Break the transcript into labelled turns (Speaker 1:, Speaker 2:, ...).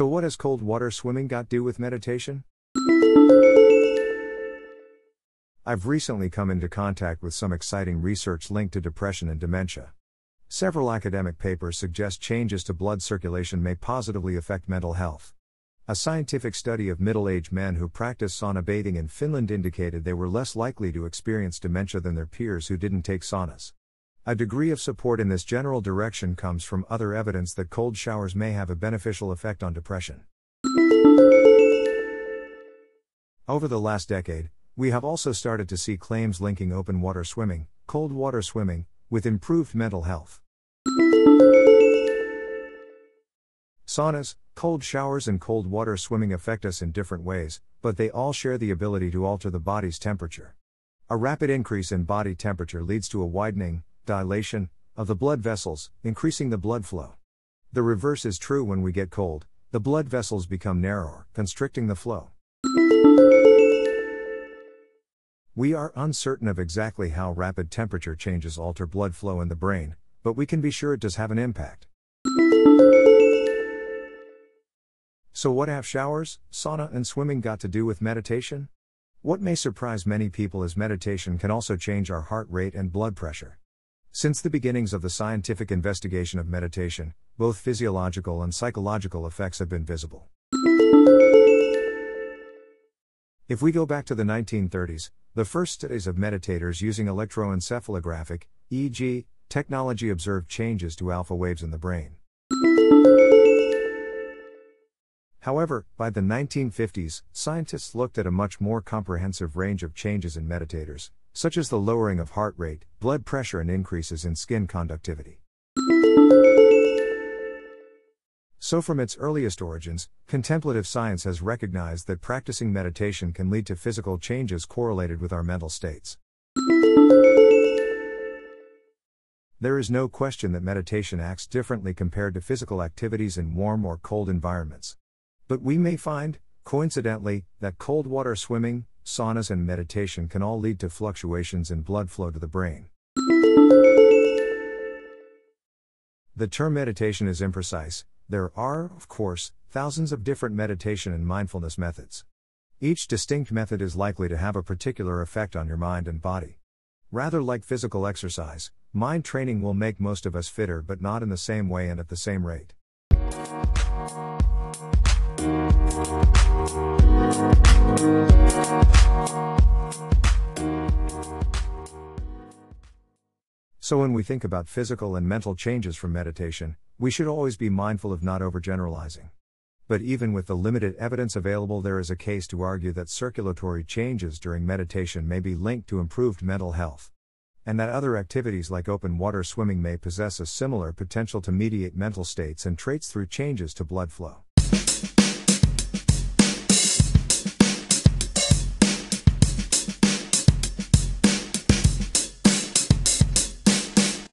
Speaker 1: So, what has cold water swimming got to do with meditation? I've recently come into contact with some exciting research linked to depression and dementia. Several academic papers suggest changes to blood circulation may positively affect mental health. A scientific study of middle aged men who practiced sauna bathing in Finland indicated they were less likely to experience dementia than their peers who didn't take saunas. A degree of support in this general direction comes from other evidence that cold showers may have a beneficial effect on depression. Over the last decade, we have also started to see claims linking open water swimming, cold water swimming, with improved mental health. Saunas, cold showers, and cold water swimming affect us in different ways, but they all share the ability to alter the body's temperature. A rapid increase in body temperature leads to a widening, dilation, of the blood vessels, increasing the blood flow. The reverse is true when we get cold, the blood vessels become narrower, constricting the flow. We are uncertain of exactly how rapid temperature changes alter blood flow in the brain, but we can be sure it does have an impact. So, what have showers, sauna, and swimming got to do with meditation? What may surprise many people is meditation can also change our heart rate and blood pressure. Since the beginnings of the scientific investigation of meditation, both physiological and psychological effects have been visible. If we go back to the 1930s, the first studies of meditators using electroencephalographic, EEG, technology observed changes to alpha waves in the brain. However, by the 1950s, scientists looked at a much more comprehensive range of changes in meditators, such as the lowering of heart rate, blood pressure, and increases in skin conductivity. So, from its earliest origins, contemplative science has recognized that practicing meditation can lead to physical changes correlated with our mental states. There is no question that meditation acts differently compared to physical activities in warm or cold environments. But we may find, coincidentally, that cold water swimming, saunas, and meditation can all lead to fluctuations in blood flow to the brain. The term meditation is imprecise, there are, of course, thousands of different meditation and mindfulness methods. Each distinct method is likely to have a particular effect on your mind and body. Rather like physical exercise, mind training will make most of us fitter but not in the same way and at the same rate. So, when we think about physical and mental changes from meditation, we should always be mindful of not overgeneralizing. But even with the limited evidence available, there is a case to argue that circulatory changes during meditation may be linked to improved mental health. And that other activities like open water swimming may possess a similar potential to mediate mental states and traits through changes to blood flow.